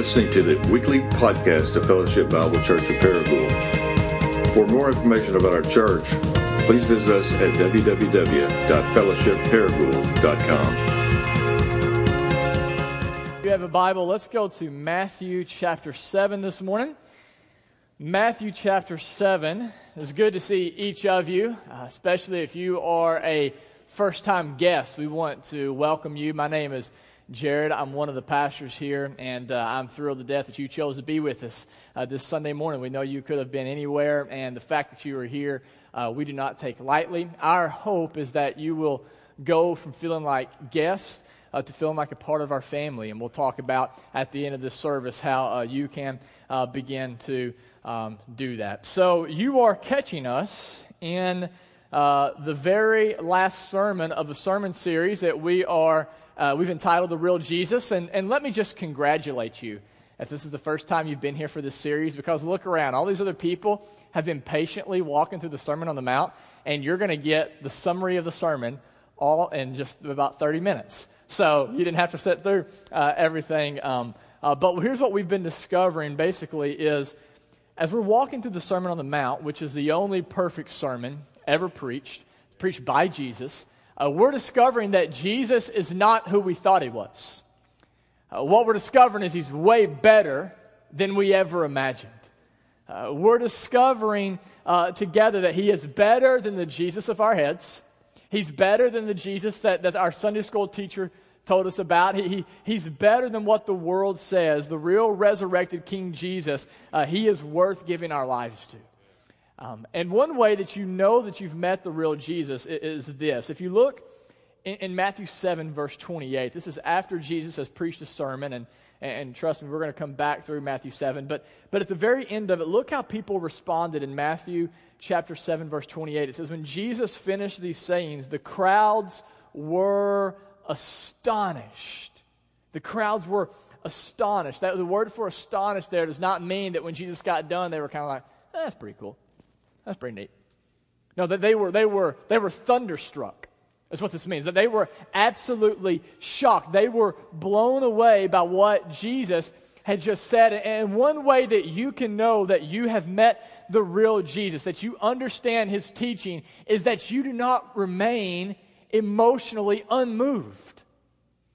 listening to the weekly podcast of Fellowship Bible Church of Paragould. For more information about our church, please visit us at www.fellowshipparagould.com. If you have a Bible, let's go to Matthew chapter 7 this morning. Matthew chapter 7. It's good to see each of you, uh, especially if you are a first time guest. We want to welcome you. My name is Jared. I'm one of the pastors here, and uh, I'm thrilled to death that you chose to be with us uh, this Sunday morning. We know you could have been anywhere, and the fact that you are here, uh, we do not take lightly. Our hope is that you will go from feeling like guests uh, to feeling like a part of our family, and we'll talk about at the end of this service how uh, you can uh, begin to um, do that. So you are catching us in. the very last sermon of the sermon series that we are uh, we've entitled The Real Jesus. And, and let me just congratulate you if this is the first time you've been here for this series, because look around. All these other people have been patiently walking through the Sermon on the Mount, and you're going to get the summary of the sermon all in just about 30 minutes. So you didn't have to sit through uh, everything. Um, uh, but here's what we've been discovering basically is as we're walking through the Sermon on the Mount, which is the only perfect sermon ever preached, preached by Jesus, uh, we're discovering that Jesus is not who we thought he was. Uh, what we're discovering is he's way better than we ever imagined. Uh, we're discovering uh, together that he is better than the Jesus of our heads. He's better than the Jesus that, that our Sunday school teacher told us about. He, he, he's better than what the world says. The real resurrected King Jesus, uh, he is worth giving our lives to. Um, and one way that you know that you've met the real Jesus is, is this. If you look in, in, Matthew 7, verse 28, this is after Jesus has preached a sermon, and, and, trust me, we're going to come back through Matthew 7. But, but at the very end of it, look how people responded in Matthew chapter 7, verse 28. It says, When Jesus finished these sayings, the crowds were astonished. The crowds were astonished. That, the word for astonished there does not mean that when Jesus got done, they were kind of like, eh, that's pretty cool. That's pretty neat. No, that they were, they were, they were thunderstruck. That's what this means. That they were absolutely shocked. They were blown away by what Jesus had just said. And one way that you can know that you have met the real Jesus, that you understand his teaching, is that you do not remain emotionally unmoved.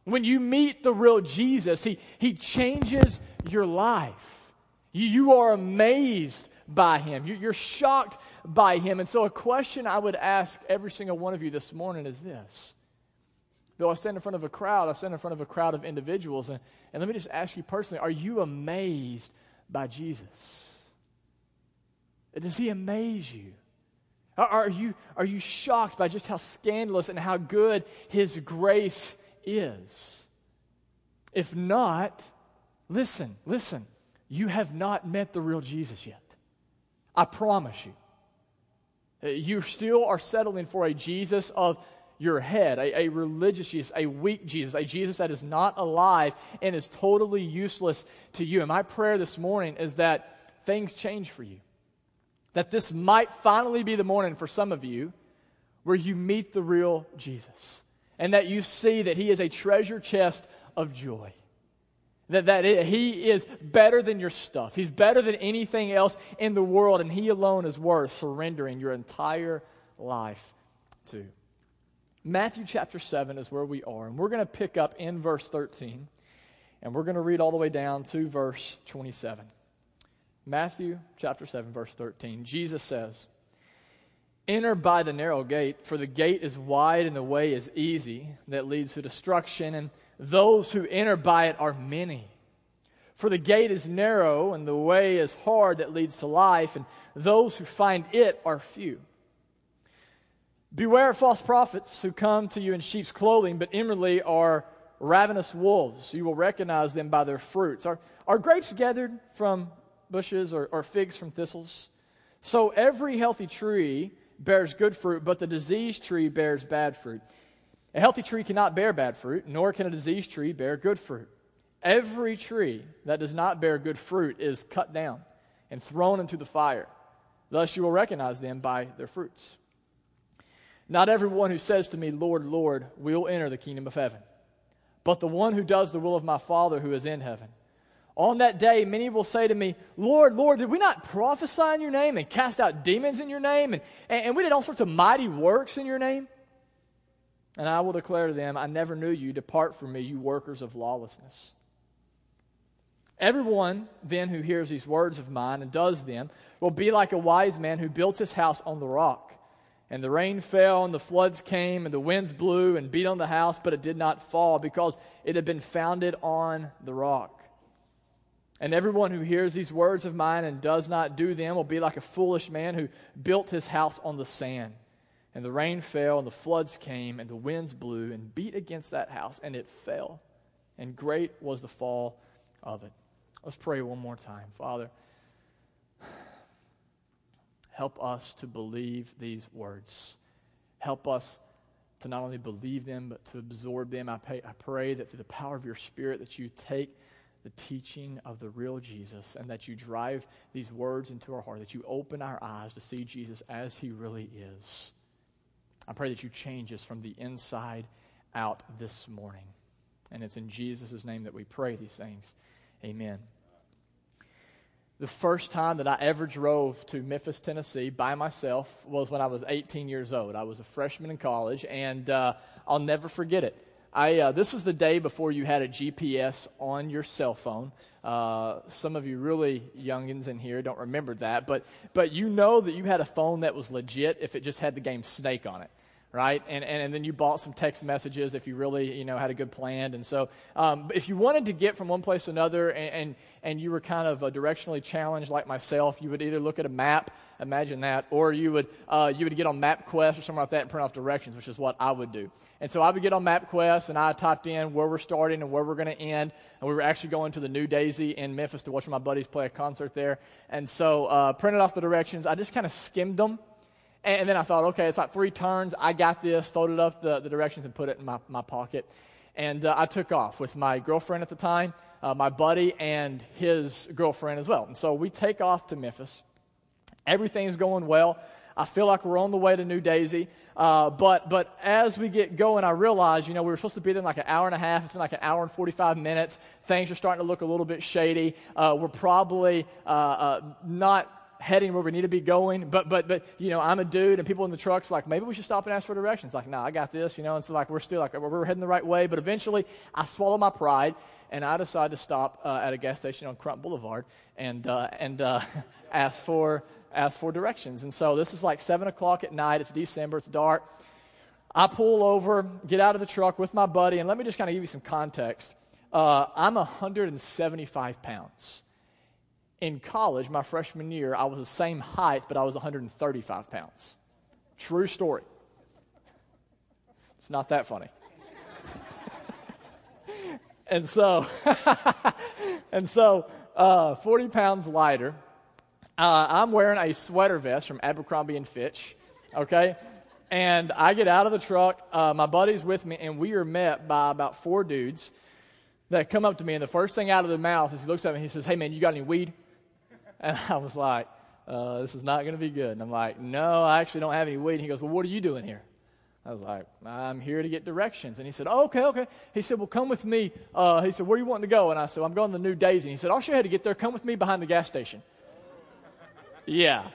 When you meet the real Jesus, he, he changes your life. You, you are amazed by him. You're shocked by him. And so, a question I would ask every single one of you this morning is this. Though I stand in front of a crowd, I stand in front of a crowd of individuals. And, and let me just ask you personally are you amazed by Jesus? Does he amaze you? Are, you, are you shocked by just how scandalous and how good his grace is? If not, listen, listen. You have not met the real Jesus yet. I promise you. Uh, you still are settling for a Jesus of your head, a, a, religious Jesus, a weak Jesus, a Jesus that is not alive and is totally useless to you. And my prayer this morning is that things change for you. That this might finally be the morning for some of you where you meet the real Jesus and that you see that he is a treasure chest of joy. That, that it, he is better than your stuff. He's better than anything else in the world, and he alone is worth surrendering your entire life to. Matthew chapter 7 is where we are, and we're going to pick up in verse 13, and we're going to read all the way down to verse 27. Matthew chapter 7, verse 13. Jesus says, Enter by the narrow gate, for the gate is wide and the way is easy that leads to destruction, and those who enter by it are many. For the gate is narrow and the way is hard that leads to life, and those who find it are few. Beware of false prophets who come to you in sheep's clothing, but inwardly are ravenous wolves. You will recognize them by their fruits. Are, are grapes gathered from bushes or, or figs from thistles? So every healthy tree bears good fruit, but the diseased tree bears bad fruit. A healthy tree cannot bear bad fruit, nor can a diseased tree bear good fruit. Every tree that does not bear good fruit is cut down and thrown into the fire. Thus you will recognize them by their fruits. Not everyone who says to me, Lord, Lord, will enter the kingdom of heaven, but the one who does the will of my Father who is in heaven. On that day, many will say to me, Lord, Lord, did we not prophesy in your name and cast out demons in your name? And, and we did all sorts of mighty works in your name? And I will declare to them, I never knew you. Depart from me, you workers of lawlessness. Everyone then who hears these words of mine and does them will be like a wise man who built his house on the rock. And the rain fell, and the floods came, and the winds blew and beat on the house, but it did not fall because it had been founded on the rock. And everyone who hears these words of mine and does not do them will be like a foolish man who built his house on the sand. And the rain fell, and the floods came, and the winds blew and beat against that house, and it fell. And great was the fall of it. Let's pray one more time. Father, help us to believe these words. Help us to not only believe them, but to absorb them. I pray, I pray that through the power of your Spirit that you take the teaching of the real Jesus and that you drive these words into our heart, that you open our eyes to see Jesus as he really is. I pray that you change us from the inside out this morning. And it's in Jesus' name that we pray these things. Amen. The first time that I ever drove to Memphis, Tennessee by myself was when I was 18 years old. I was a freshman in college, and uh, I'll never forget it. I, uh, this was the day before you had a GPS on your cell phone. Uh, some of you really youngins in here don't remember that, but, but you know that you had a phone that was legit if it just had the game Snake on it right? And, and, and, then you bought some text messages if you really, you know, had a good plan. And so um, if you wanted to get from one place to another and, and, and you were kind of uh, directionally challenged like myself, you would either look at a map, imagine that, or you would, uh, you would get on MapQuest or something like that and print off directions, which is what I would do. And so I would get on MapQuest and I typed in where we're starting and where we're going to end. And we were actually going to the New Daisy in Memphis to watch my buddies play a concert there. And so uh, printed off the directions. I just kind of skimmed them and, then I thought, okay, it's like three turns. I got this, folded up the, the directions and put it in my, my pocket. And uh, I took off with my girlfriend at the time, uh, my buddy, and his girlfriend as well. And so we take off to Memphis. Everything's going well. I feel like we're on the way to New Daisy. Uh, but, but as we get going, I realize, you know, we were supposed to be there in like an hour and a half. It's been like an hour and 45 minutes. Things are starting to look a little bit shady. Uh, we're probably uh, uh not heading where we need to be going. But, but, but, you know, I'm a dude, and people in the trucks like, maybe we should stop and ask for directions. Like, nah, I got this, you know. And so, like, we're still like, we're heading the right way. But eventually, I swallow my pride, and I decide to stop uh, at a gas station on Crump Boulevard and uh, and uh, ask for ask for directions. And so, this is like seven o'clock at night. It's December. It's dark. I pull over, get out of the truck with my buddy, and let me just kind of give you some context. Uh, I'm 175 pounds in college, my freshman year, I was the same height, but I was 135 pounds. True story. It's not that funny. and so, and so, uh, 40 pounds lighter. Uh, I'm wearing a sweater vest from Abercrombie and Fitch. Okay, and I get out of the truck. Uh, my buddy's with me, and we are met by about four dudes that come up to me. And the first thing out of their mouth is he looks at me and he says, "Hey man, you got any weed?" And I was like, uh, this is not going to be good. And I'm like, no, I actually don't have any weed. And he goes, well, what are you doing here? I was like, I'm here to get directions. And he said, okay, okay. He said, well, come with me. Uh, he said, where are you wanting to go? And I said, I'm going to the New Daisy. And he said, I'll show you how to get there. Come with me behind the gas station. yeah.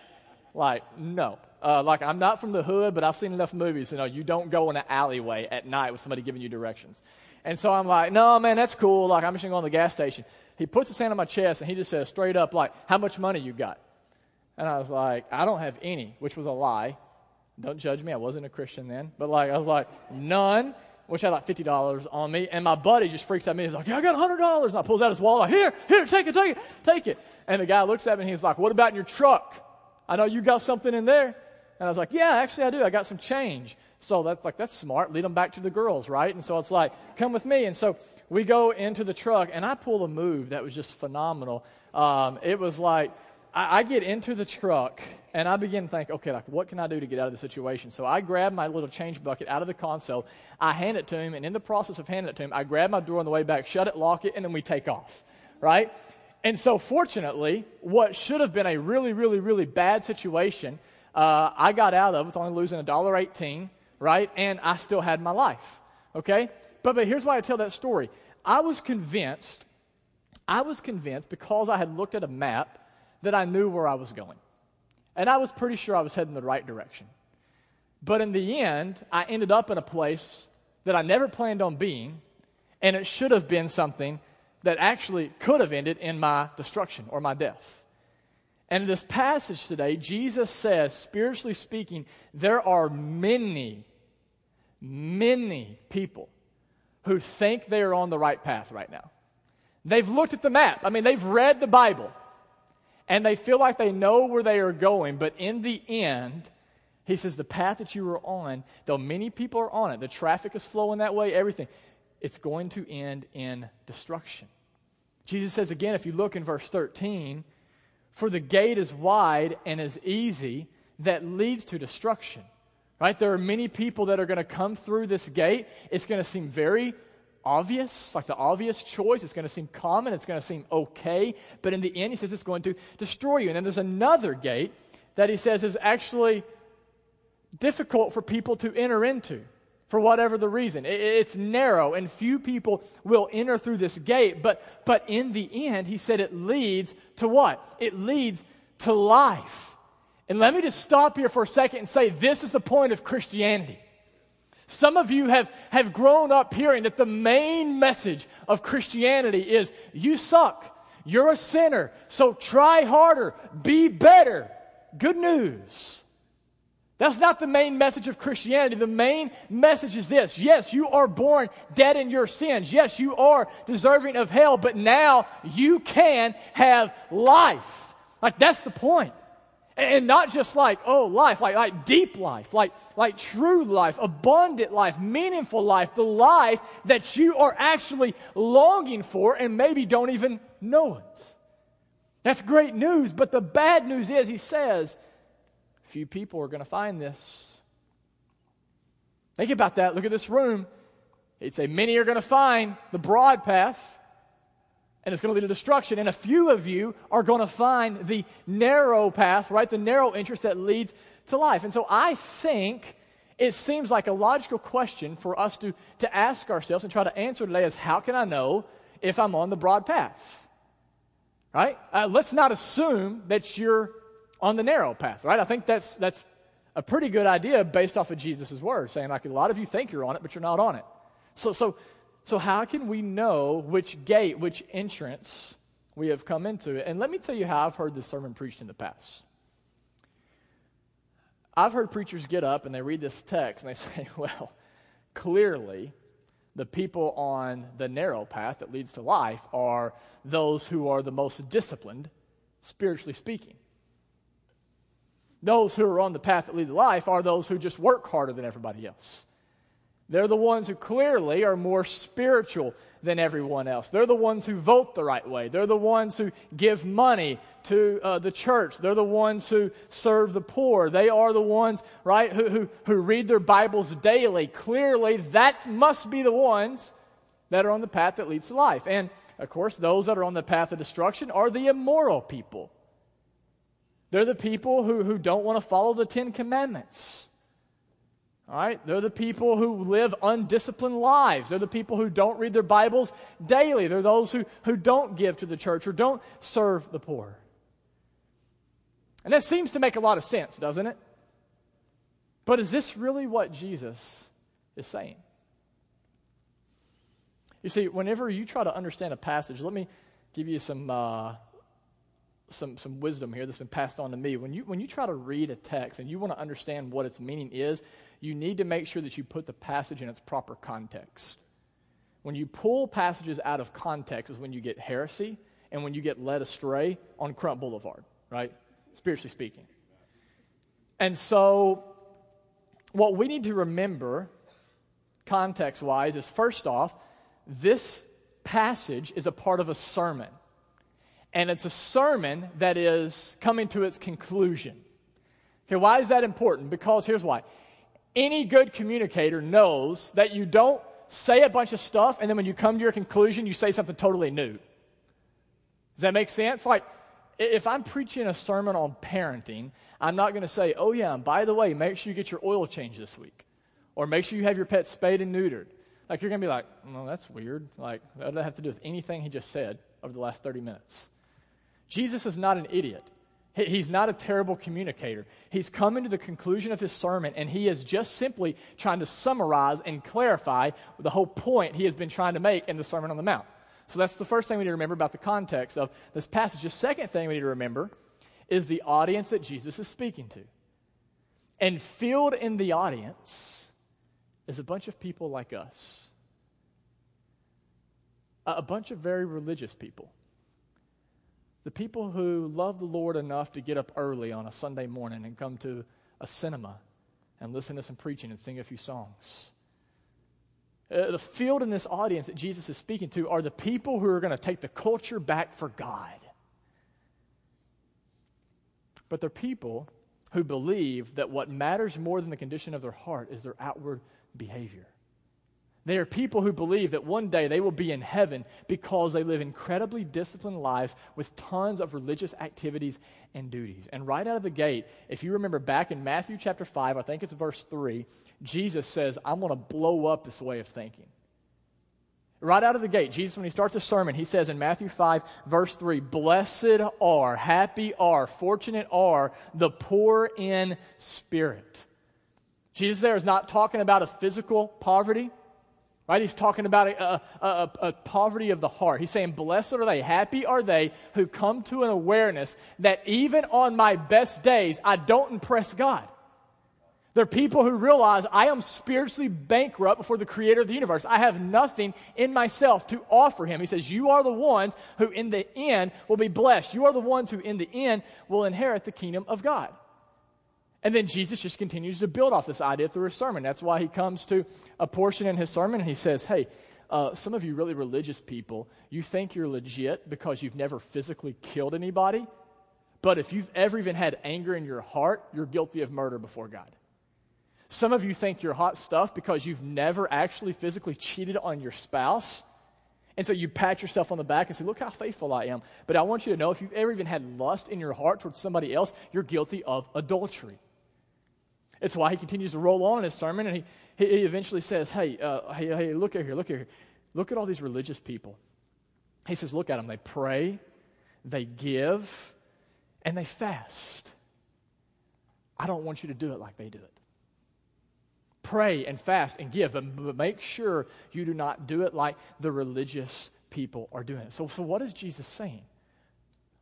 Like, no. Uh, like, I'm not from the hood, but I've seen enough movies. You know, you don't go in an alleyway at night with somebody giving you directions. And so I'm like, no, man, that's cool. Like, I'm just going to go to the gas station he puts his hand on my chest and he just says straight up, like, how much money you got? And I was like, I don't have any, which was a lie. Don't judge me. I wasn't a Christian then. But like, I was like, none, which had like $50 on me. And my buddy just freaks at me. He's like, yeah, I got $100. And I pulls out his wallet, here, here, take it, take it, take it. And the guy looks at me and he's like, what about in your truck? I know you got something in there. And I was like, yeah, actually I do. I got some change. So that's like, that's smart. Lead them back to the girls, right? And so it's like, come with me. And so we go into the truck, and I pull a move that was just phenomenal. Um, it was like, I, I, get into the truck, and I begin to think, okay, like, what can I do to get out of the situation? So I grab my little change bucket out of the console, I hand it to him, and in the process of handing it to him, I grab my door on the way back, shut it, lock it, and then we take off, right? And so, fortunately, what should have been a really, really, really bad situation, uh, I got out of with only losing a dollar eighteen, right? And I still had my life. Okay, but, but here's why I tell that story. I was convinced, I was convinced because I had looked at a map that I knew where I was going. And I was pretty sure I was heading the right direction. But in the end, I ended up in a place that I never planned on being, and it should have been something that actually could have ended in my destruction or my death. And in this passage today, Jesus says, spiritually speaking, there are many, many people who think they are on the right path right now. They've looked at the map. I mean, they've read the Bible and they feel like they know where they are going, but in the end, he says, the path that you are on, though many people are on it, the traffic is flowing that way, everything, it's going to end in destruction. Jesus says again, if you look in verse 13, for the gate is wide and is easy that leads to destruction. Right? There are many people that are going to come through this gate. It's going to seem very obvious, like the obvious choice. It's going to seem common. It's going to seem okay. But in the end, he says it's going to destroy you. And then there's another gate that he says is actually difficult for people to enter into for whatever the reason. It's narrow, and few people will enter through this gate. But, but in the end, he said it leads to what? It leads to life. And let me just stop here for a second and say this is the point of Christianity. Some of you have, have grown up hearing that the main message of Christianity is you suck. You're a sinner. So try harder. Be better. Good news. That's not the main message of Christianity. The main message is this yes, you are born dead in your sins. Yes, you are deserving of hell, but now you can have life. Like, that's the point. And not just like, oh, life, like, like deep life, like, like true life, abundant life, meaningful life, the life that you are actually longing for and maybe don't even know it. That's great news, but the bad news is, he says, few people are going to find this. Think about that. Look at this room. He'd say, Many are going to find the broad path, and it's going to lead to destruction. And a few of you are going to find the narrow path, right? The narrow entrance that leads to life. And so I think it seems like a logical question for us to, to ask ourselves and try to answer today is how can I know if I'm on the broad path? Right? Uh, let's not assume that you're on the narrow path, right? I think that's, that's a pretty good idea based off of Jesus' words, saying like a lot of you think you're on it, but you're not on it. So, so so, how can we know which gate, which entrance we have come into? And let me tell you how I've heard this sermon preached in the past. I've heard preachers get up and they read this text and they say, well, clearly, the people on the narrow path that leads to life are those who are the most disciplined, spiritually speaking. Those who are on the path that lead to life are those who just work harder than everybody else. They're the ones who clearly are more spiritual than everyone else. They're the ones who vote the right way. They're the ones who give money to uh, the church. They're the ones who serve the poor. They are the ones, right, who, who, who read their Bibles daily. Clearly, that must be the ones that are on the path that leads to life. And, of course, those that are on the path of destruction are the immoral people. They're the people who, who don't want to follow the Ten Commandments. All right? They're the people who live undisciplined lives. They're the people who don't read their Bibles daily. They're those who, who don't give to the church or don't serve the poor. And that seems to make a lot of sense, doesn't it? But is this really what Jesus is saying? You see, whenever you try to understand a passage, let me give you some, uh, some, some wisdom here that's been passed on to me. When you, when you try to read a text and you want to understand what its meaning is, you need to make sure that you put the passage in its proper context. When you pull passages out of context is when you get heresy and when you get led astray on Crump Boulevard, right? Spiritually speaking. And so, what we need to remember, context wise, is first off, this passage is a part of a sermon. And it's a sermon that is coming to its conclusion. Okay, why is that important? Because here's why any good communicator knows that you don't say a bunch of stuff and then when you come to your conclusion, you say something totally new. Does that make sense? Like, if I'm preaching a sermon on parenting, I'm not going to say, oh, yeah, and by the way, make sure you get your oil changed this week. Or make sure you have your pet spayed and neutered. Like, you're going to be like, well, that's weird. Like, that doesn't have to do with anything he just said. over the last 30 minutes. Jesus is not an idiot. He's not a terrible communicator. He's coming to the conclusion of his sermon, and he is just simply trying to summarize and clarify the whole point he has been trying to make in the Sermon on the Mount. So that's the first thing we need to remember about the context of this passage. The second thing we need to remember is the audience that Jesus is speaking to. And filled in the audience is a bunch of people like us, a bunch of very religious people the people who love the Lord enough to get up early on a Sunday morning and come to a cinema and listen to some preaching and sing a few songs. Uh, the field in this audience that Jesus is speaking to are the people who are going to take the culture back for God. But they're people who believe that what matters more than the condition of their heart is their outward behavior. They are people who believe that one day they will be in heaven because they live incredibly disciplined lives with tons of religious activities and duties. And right out of the gate, if you remember back in Matthew chapter 5, I think it's verse 3, Jesus says, I'm going to blow up this way of thinking. Right out of the gate, Jesus, when he starts a sermon, he says in Matthew 5, verse 3, Blessed are, happy are, fortunate are the poor in spirit. Jesus there is not talking about a physical poverty. Right? He's talking about a, a, a, a, poverty of the heart. He's saying, Blessed are they, happy are they who come to an awareness that even on my best days, I don't impress God. They're people who realize I am spiritually bankrupt before the creator of the universe. I have nothing in myself to offer him. He says, You are the ones who in the end will be blessed. You are the ones who in the end will inherit the kingdom of God. And then Jesus just continues to build off this idea through his sermon. That's why he comes to a portion in his sermon and he says, Hey, uh, some of you really religious people, you think you're legit because you've never physically killed anybody. But if you've ever even had anger in your heart, you're guilty of murder before God. Some of you think you're hot stuff because you've never actually physically cheated on your spouse. And so you pat yourself on the back and say, Look how faithful I am. But I want you to know if you've ever even had lust in your heart towards somebody else, you're guilty of adultery. It's why he continues to roll on in his sermon, and he, he eventually says, hey, uh, hey, hey, look at here, look at here. Look at all these religious people. He says, look at them. They pray, they give, and they fast. I don't want you to do it like they do it. Pray and fast and give, but make sure you do not do it like the religious people are doing it. So, so what is Jesus saying?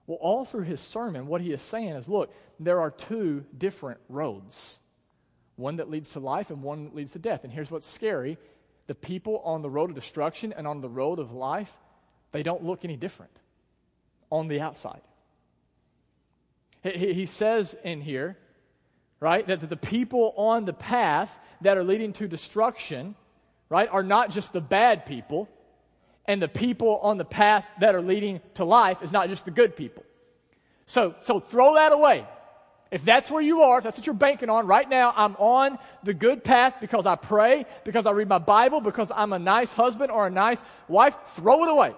Well, all through his sermon, what he is saying is look, there are two different roads one that leads to life and one that leads to death. And here's what's scary the people on the road of destruction and on the road of life, they don't look any different on the outside. He, he says in here, right, that the people on the path that are leading to destruction, right, are not just the bad people, and the people on the path that are leading to life is not just the good people. So, so throw that away. If that's where you are, if that's what you're banking on, right now I'm on the good path because I pray, because I read my Bible, because I'm a nice husband or a nice wife, throw it away.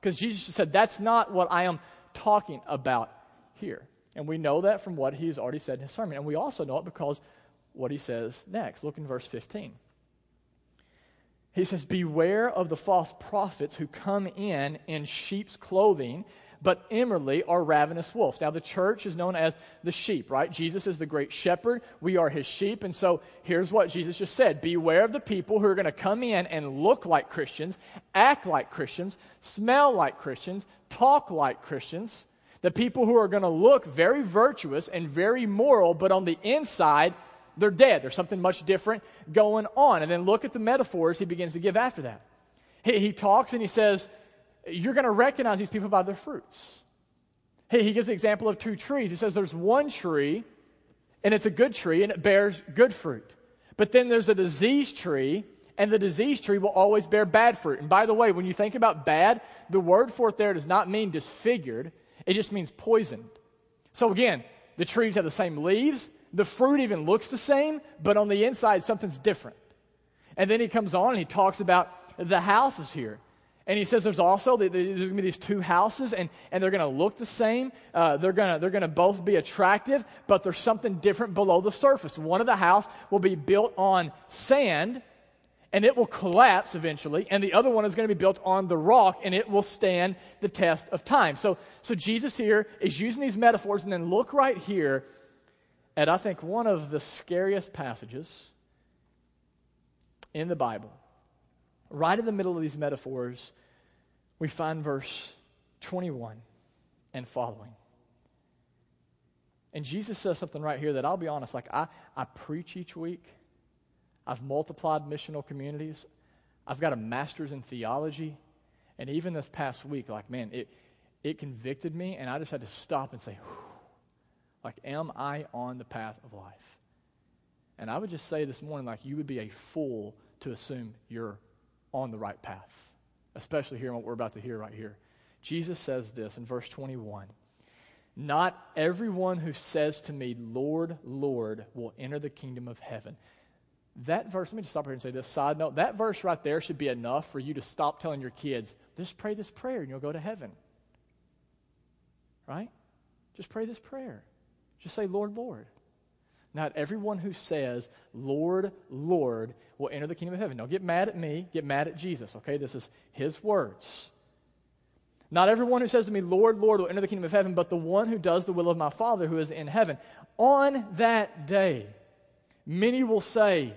Because Jesus said, that's not what I am talking about here. And we know that from what he's already said in his sermon. And we also know it because what he says next. Look in verse 15. He says, Beware of the false prophets who come in in sheep's clothing but inwardly are ravenous wolves. Now, the church is known as the sheep, right? Jesus is the great shepherd. We are his sheep. And so here's what Jesus just said Beware of the people who are going to come in and look like Christians, act like Christians, smell like Christians, talk like Christians. The people who are going to look very virtuous and very moral, but on the inside, they're dead. There's something much different going on. And then look at the metaphors he begins to give after that. He, he talks and he says, you're going to recognize these people by their fruits. He, he gives the example of two trees. He says there's one tree, and it's a good tree, and it bears good fruit. But then there's a diseased tree, and the diseased tree will always bear bad fruit. And by the way, when you think about bad, the word for it there does not mean disfigured, it just means poisoned. So again, the trees have the same leaves, the fruit even looks the same, but on the inside, something's different. And then he comes on and he talks about the houses here. And he says there's also there's going to be these two houses, and, and they're going to look the same. Uh, they're going to they're going to both be attractive, but there's something different below the surface. One of the house will be built on sand, and it will collapse eventually, and the other one is going to be built on the rock, and it will stand the test of time. So, so Jesus here is using these metaphors, and then look right here at, I think, one of the scariest passages in the Bible. Right in the middle of these metaphors, we find verse 21 and following. And Jesus says something right here that I'll be honest, like I, I preach each week I've multiplied missional communities. I've got a master's in theology. And even this past week, like, man, it, it convicted me, and I just had to stop and say, like, am I on the path of life? And I would just say this morning, like, you would be a fool to assume you're on the right path, especially here what we're about to hear right here. Jesus says this in verse 21 Not everyone who says to me, Lord, Lord, will enter the kingdom of heaven that verse, let me just stop here and say this side note. That verse right there should be enough for you to stop telling your kids, just pray this prayer and you'll go to heaven. Right? Just pray this prayer. Just say, Lord, Lord. Not everyone who says, Lord, Lord, will enter the kingdom of heaven. Don't get mad at me, get mad at Jesus, okay? This is his words. Not everyone who says to me, Lord, Lord, will enter the kingdom of heaven, but the one who does the will of my Father who is in heaven. On that day, many will say,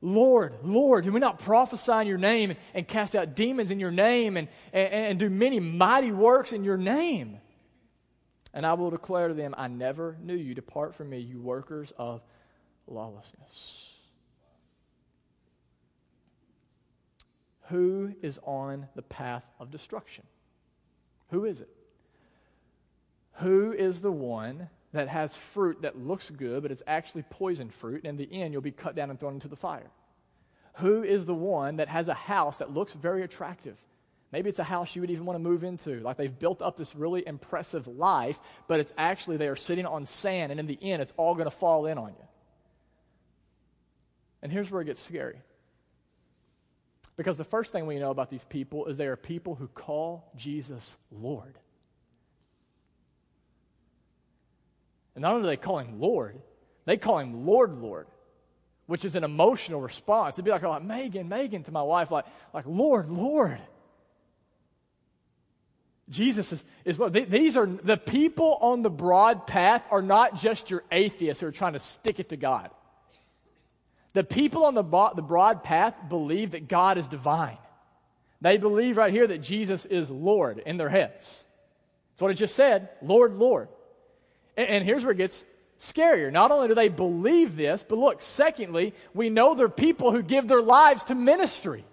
Lord, Lord, do we not prophesy in your name and cast out demons in your name and, and, and, do many mighty works in your name? And I will declare to them, I never knew you. Depart from me, you workers of lawlessness. Who is on the path of destruction? Who is it? Who is the one that has fruit that looks good, but it's actually poison fruit, and in the end, you'll be cut down and thrown into the fire? Who is the one that has a house that looks very attractive? Maybe it's a house you would even want to move into. Like they've built up this really impressive life, but it's actually they are sitting on sand, and in the end, it's all going to fall in on you. And here's where it gets scary. Because the first thing we know about these people is they are people who call Jesus Lord. And not only do they call him Lord, they call him Lord, Lord, which is an emotional response. It'd be like, oh, Megan, Megan to my wife, like, like Lord, Lord. Jesus is, is Lord. These are the people on the broad path are not just your atheists who are trying to stick it to God. The people on the, the broad path believe that God is divine. They believe right here that Jesus is Lord in their heads. That's what it just said Lord, Lord. And, and here's where it gets scarier. Not only do they believe this, but look, secondly, we know they're people who give their lives to ministry.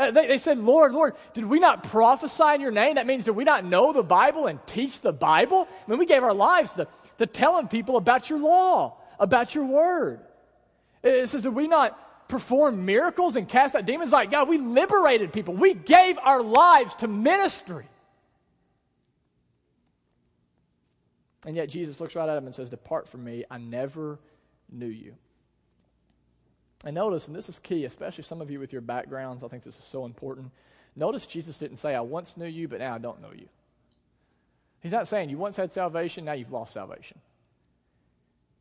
Uh, they, they, said, Lord, Lord, did we not prophesy in your name? That means, did we not know the Bible and teach the Bible? I mean, we gave our lives to, to telling people about your law, about your word. It says, did we not perform miracles and cast out demons? Like, God, we liberated people. We gave our lives to ministry. And yet Jesus looks right at him and says, Depart from me, I never knew you. And notice, and this is key, especially some of you with your backgrounds, I think this is so important. Notice Jesus didn't say, I once knew you, but now I don't know you. He's not saying you once had salvation, now you've lost salvation.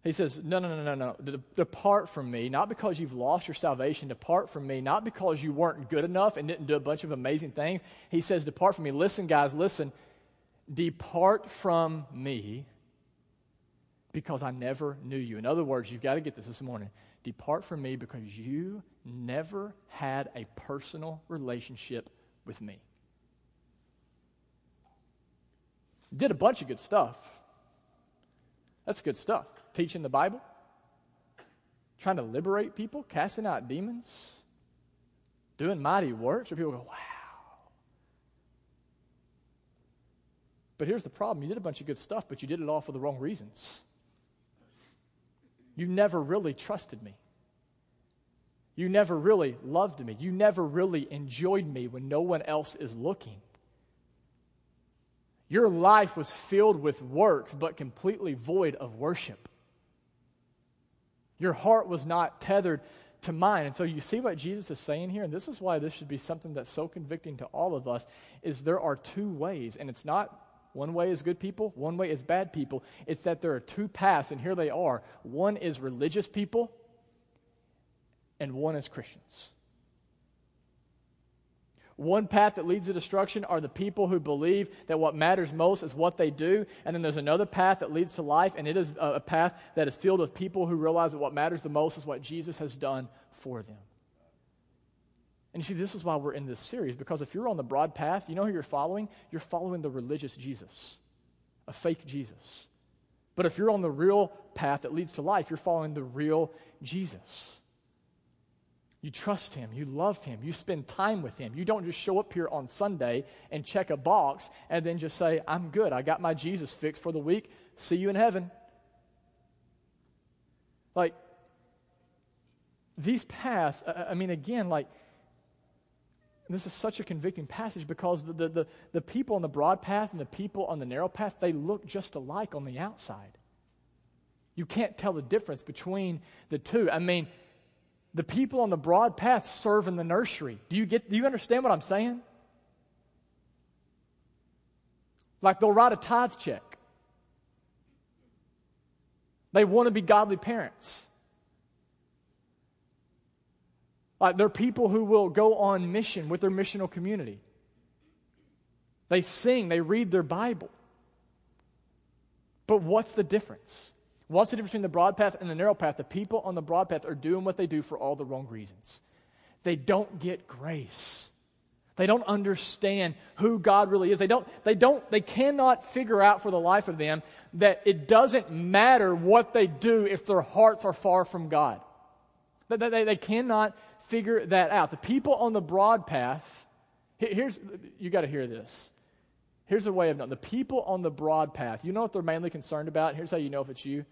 He says, No, no, no, no, no. Depart from me, not because you've lost your salvation. Depart from me, not because you weren't good enough and didn't do a bunch of amazing things. He says, Depart from me. Listen, guys, listen. Depart from me because I never knew you. In other words, you've got to get this this morning. Depart from me because you never had a personal relationship with me. Did a bunch of good stuff. That's good stuff. Teaching the Bible, trying to liberate people, casting out demons, doing mighty works where people go, wow. But here's the problem you did a bunch of good stuff, but you did it all for the wrong reasons. You never really trusted me. You never really loved me. You never really enjoyed me when no one else is looking. Your life was filled with works, but completely void of worship. Your heart was not tethered to mine. And so you see what Jesus is saying here, and this is why this should be something that's so convicting to all of us, is there are two ways, and it's not one way is good people, one way is bad people. It's that there are two paths, and here they are. One is religious people, and one is Christians. One path that leads to destruction are the people who believe that what matters most is what they do. And then there's another path that leads to life, and it is a path that is filled with people who realize that what matters the most is what Jesus has done for them. And you see, this is why we're in this series, because if you're on the broad path, you know who you're following? You're following the religious Jesus, a fake Jesus. But if you're on the real path that leads to life, you're following the real Jesus. You trust Him. You love Him. You spend time with Him. You don't just show up here on Sunday and check a box and then just say, I'm good. I got my Jesus fixed for the week. See you in heaven. Like, these paths, I mean, again, like, this is such a convicting passage because the, the, the, the people on the broad path and the people on the narrow path, they look just alike on the outside. You can't tell the difference between the two. I mean, the people on the broad path serve in the nursery. Do you get do you understand what I'm saying? Like they'll write a tithe check. They want to be godly parents. Like they're people who will go on mission with their missional community. They sing, they read their Bible. But what's the difference? What's the difference between the broad path and the narrow path? The people on the broad path are doing what they do for all the wrong reasons. They don't get grace. They don't understand who God really is. They don't, they don't, they cannot figure out for the life of them that it doesn't matter what they do if their hearts are far from God. They, they, cannot figure that out. The people on the broad path, here's, you got to hear this. Here's a way of knowing. The people on the broad path, you know what they're mainly concerned about? Here's how you know if it's you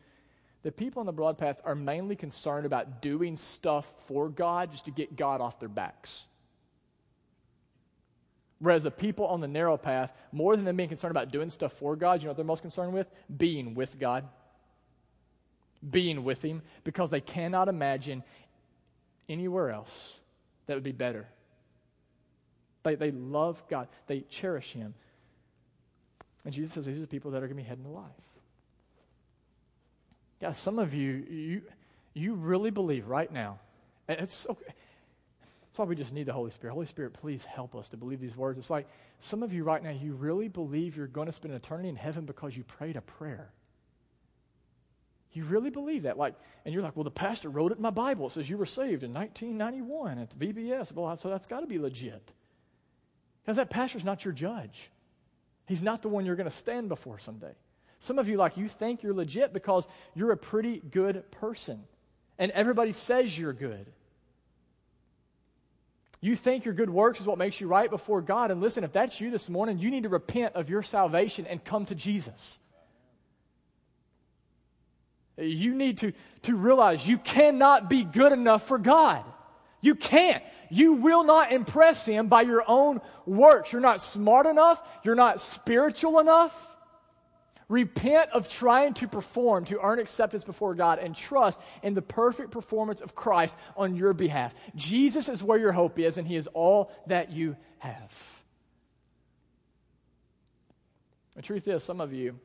the people on the broad path are mainly concerned about doing stuff for God just to get God off their backs. Whereas the people on the narrow path, more than them being concerned about doing stuff for God, you know what they're most concerned with? Being with God. Being with Him, because they cannot imagine anywhere else that would be better. They, they love God, they cherish Him. And Jesus says these are the people that are going to be heading to life. Yeah, some of you, you, you really believe right now. And it's okay. That's why we just need the Holy Spirit. Holy Spirit, please help us to believe these words. It's like some of you right now, you really believe you're going to spend eternity in heaven because you prayed a prayer. You really believe that? Like, and you're like, well, the pastor wrote it in my Bible. It says you were saved in 1991 at the VBS. Well, so that's got to be legit. Because that pastor's not your judge. He's not the one you're going to stand before someday. Some of you, like, you think you're legit because you're a pretty good person. And everybody says you're good. You think your good works is what makes you right before God. And listen, if that's you this morning, you need to repent of your salvation and come to Jesus. You need to, to realize you cannot be good enough for God. You can't. You will not impress Him by your own works. You're not smart enough. You're not spiritual enough. Repent of trying to perform to earn acceptance before God and trust in the perfect performance of Christ on your behalf. Jesus is where your hope is, and He is all that you have. The truth is, some of you,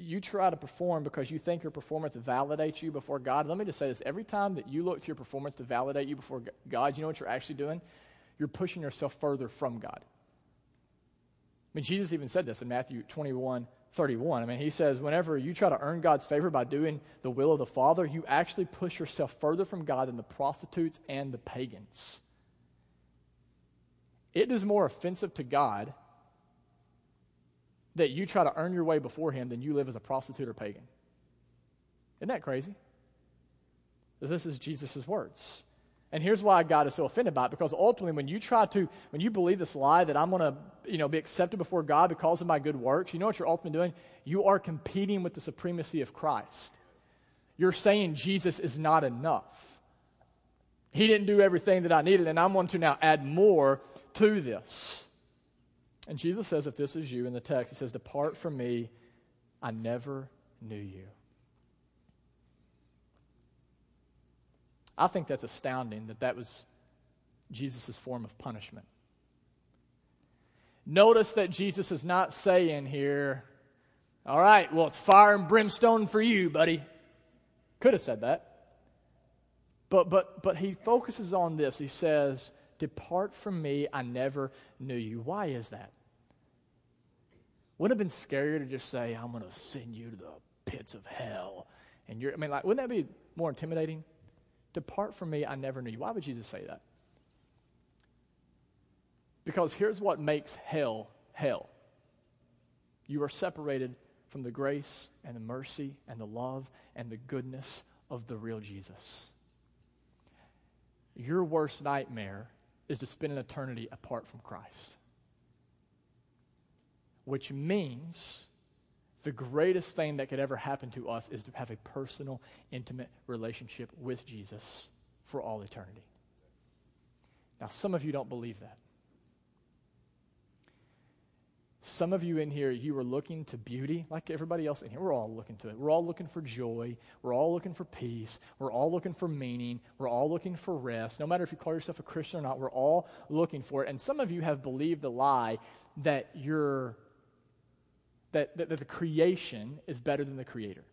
you try to perform because you think your performance validates you before God. Let me just say this every time that you look to your performance to validate you before God, you know what you're actually doing? You're pushing yourself further from God. I mean, Jesus even said this in Matthew 21 31. I mean, he says, whenever you try to earn God's favor by doing the will of the Father, you actually push yourself further from God than the prostitutes and the pagans. It is more offensive to God that you try to earn your way before Him than you live as a prostitute or pagan. Isn't that crazy? This is Jesus' words. And here's why God is so offended by it because ultimately, when you try to, when you believe this lie that I'm going to, you know, be accepted before God because of my good works, you know what you're ultimately doing? You are competing with the supremacy of Christ. You're saying Jesus is not enough. He didn't do everything that I needed, and I'm going to now add more to this. And Jesus says, if this is you in the text, he says, Depart from me, I never knew you. I think that's astounding that that was Jesus' form of punishment. Notice that Jesus is not saying here, all right, well, it's fire and brimstone for you, buddy. Could have said that. But, but, but he focuses on this. He says, Depart from me, I never knew you. Why is that? Wouldn't it have been scarier to just say, I'm going to send you to the pits of hell? And you're, I mean, like, wouldn't that be more intimidating? Depart from me, I never knew you. Why would Jesus say that? Because here's what makes hell hell you are separated from the grace and the mercy and the love and the goodness of the real Jesus. Your worst nightmare is to spend an eternity apart from Christ. Which means the greatest thing that could ever happen to us is to have a personal, intimate relationship with Jesus for all eternity. Now, some of you don't believe that. Some of you in here, you are looking to beauty like everybody else in here. We're all looking to it. We're all looking for joy. We're all looking for peace. We're all looking for meaning. We're all looking for rest. No matter if you call yourself a Christian or not, we're all looking for it. And some of you have believed the lie that you're that, that, that the creation is better than the creator.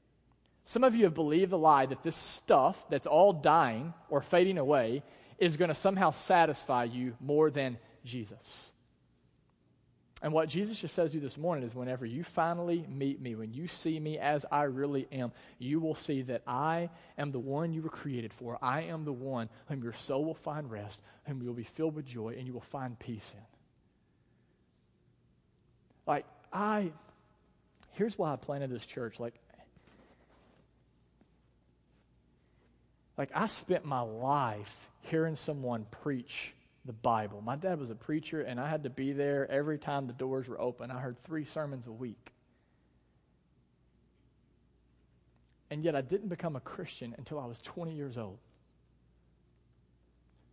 Some of you have believed the lie that this stuff that's all dying or fading away is going to somehow satisfy you more than Jesus. And what Jesus just says to you this morning is whenever you finally meet me, when you see me as I really am, you will see that I am the one you were created for. I am the one whom your soul will find rest, whom you will be filled with joy, and you will find peace in. Like, I, here's why I planted this church. Like, like I spent my life hearing someone preach the Bible. My dad was a preacher, and I had to be there every time the doors were open. I heard three sermons a week. And yet I didn't become a Christian until I was 20 years old.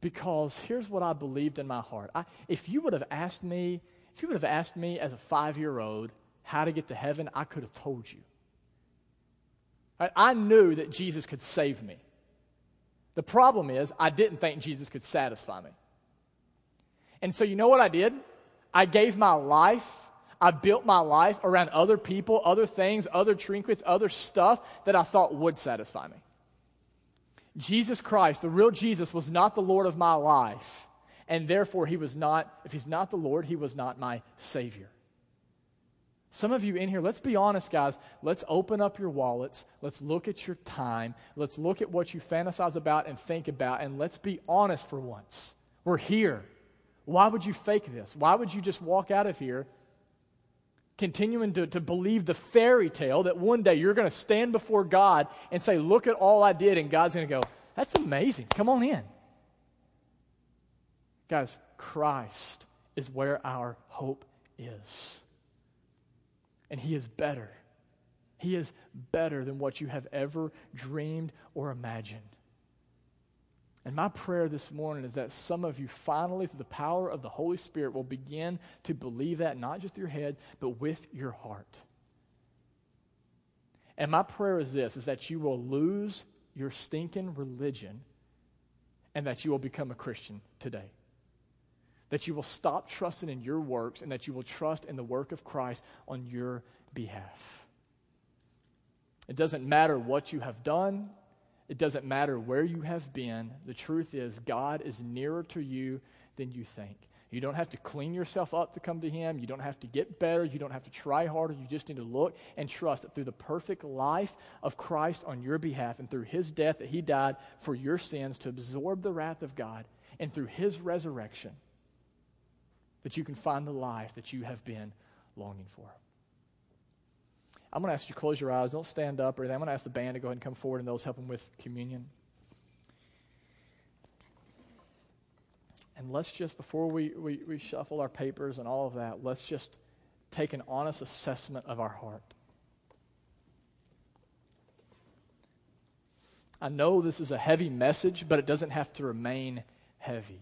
Because here's what I believed in my heart. I, if you would have asked me, if you would have asked me as a five year old how to get to heaven, I could have told you. I, I knew that Jesus could save me. The problem is, I didn't think Jesus could satisfy me. And so, you know what I did? I gave my life, I built my life around other people, other things, other trinkets, other stuff that I thought would satisfy me. Jesus Christ, the real Jesus, was not the Lord of my life. And therefore, he was not, if he's not the Lord, he was not my Savior. Some of you in here, let's be honest, guys. Let's open up your wallets. Let's look at your time. Let's look at what you fantasize about and think about, and let's be honest for once. We're here. Why would you fake this? Why would you just walk out of here continuing to, to believe the fairy tale that one day you're going to stand before God and say, Look at all I did, and God's going to go, That's amazing. Come on in. Guys, Christ is where our hope is. And He is better. He is better than what you have ever dreamed or imagined. And my prayer this morning is that some of you finally, through the power of the Holy Spirit, will begin to believe that, not just your head, but with your heart. And my prayer is this is that you will lose your stinking religion and that you will become a Christian today. That you will stop trusting in your works and that you will trust in the work of Christ on your behalf. It doesn't matter what you have done, it doesn't matter where you have been. The truth is, God is nearer to you than you think. You don't have to clean yourself up to come to Him. You don't have to get better. You don't have to try harder. You just need to look and trust that through the perfect life of Christ on your behalf and through His death, that He died for your sins to absorb the wrath of God, and through His resurrection, that you can find the life that you have been longing for. I'm going to ask you to close your eyes. Don't stand up or anything. I'm going to ask the band to go ahead and come forward and those help them with communion. And let's just, before we, we, we shuffle our papers and all of that, let's just take an honest assessment of our heart. I know this is a heavy message, but it doesn't have to remain heavy.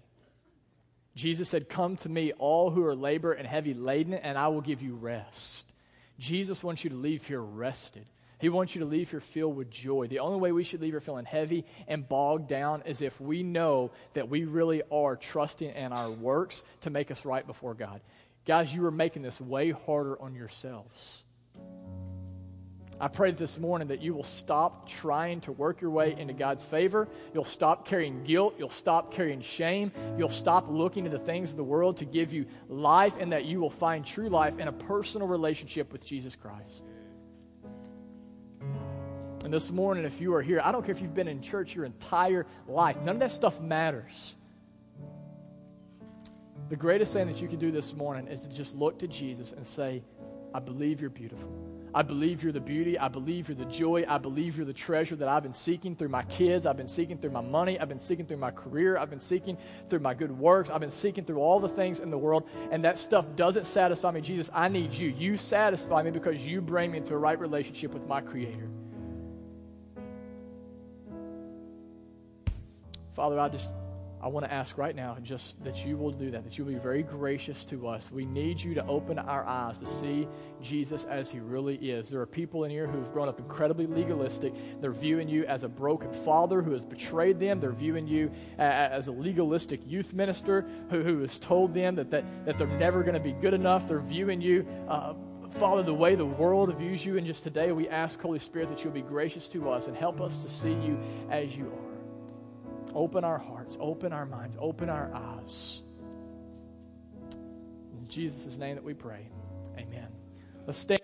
Jesus said, Come to me, all who are labor and heavy laden, and I will give you rest. Jesus wants you to leave here rested. He wants you to leave here filled with joy. The only way we should leave here feeling heavy and bogged down is if we know that we really are trusting in our works to make us right before God. Guys, you are making this way harder on yourselves. I pray this morning that you will stop trying to work your way into God's favor. You'll stop carrying guilt. You'll stop carrying shame. You'll stop looking to the things of the world to give you life, and that you will find true life in a personal relationship with Jesus Christ. And this morning, if you are here, I don't care if you've been in church your entire life, none of that stuff matters. The greatest thing that you can do this morning is to just look to Jesus and say, I believe you're beautiful. I believe you're the beauty. I believe you're the joy. I believe you're the treasure that I've been seeking through my kids. I've been seeking through my money. I've been seeking through my career. I've been seeking through my good works. I've been seeking through all the things in the world. And that stuff doesn't satisfy me. Jesus, I need you. You satisfy me because you bring me into a right relationship with my Creator. Father, I just I want to ask right now just that you will do that, that you'll be very gracious to us. We need you to open our eyes to see Jesus as he really is. There are people in here who've grown up incredibly legalistic. They're viewing you as a broken father who has betrayed them. They're viewing you as a legalistic youth minister who, who has told them that, that, that they're never going to be good enough. They're viewing you. Uh, Father, the way the world views you, and just today we ask, Holy Spirit, that you'll be gracious to us and help us to see you as you are. Open our hearts, open our minds, open our eyes. In Jesus' name that we pray. Amen. Let's stand.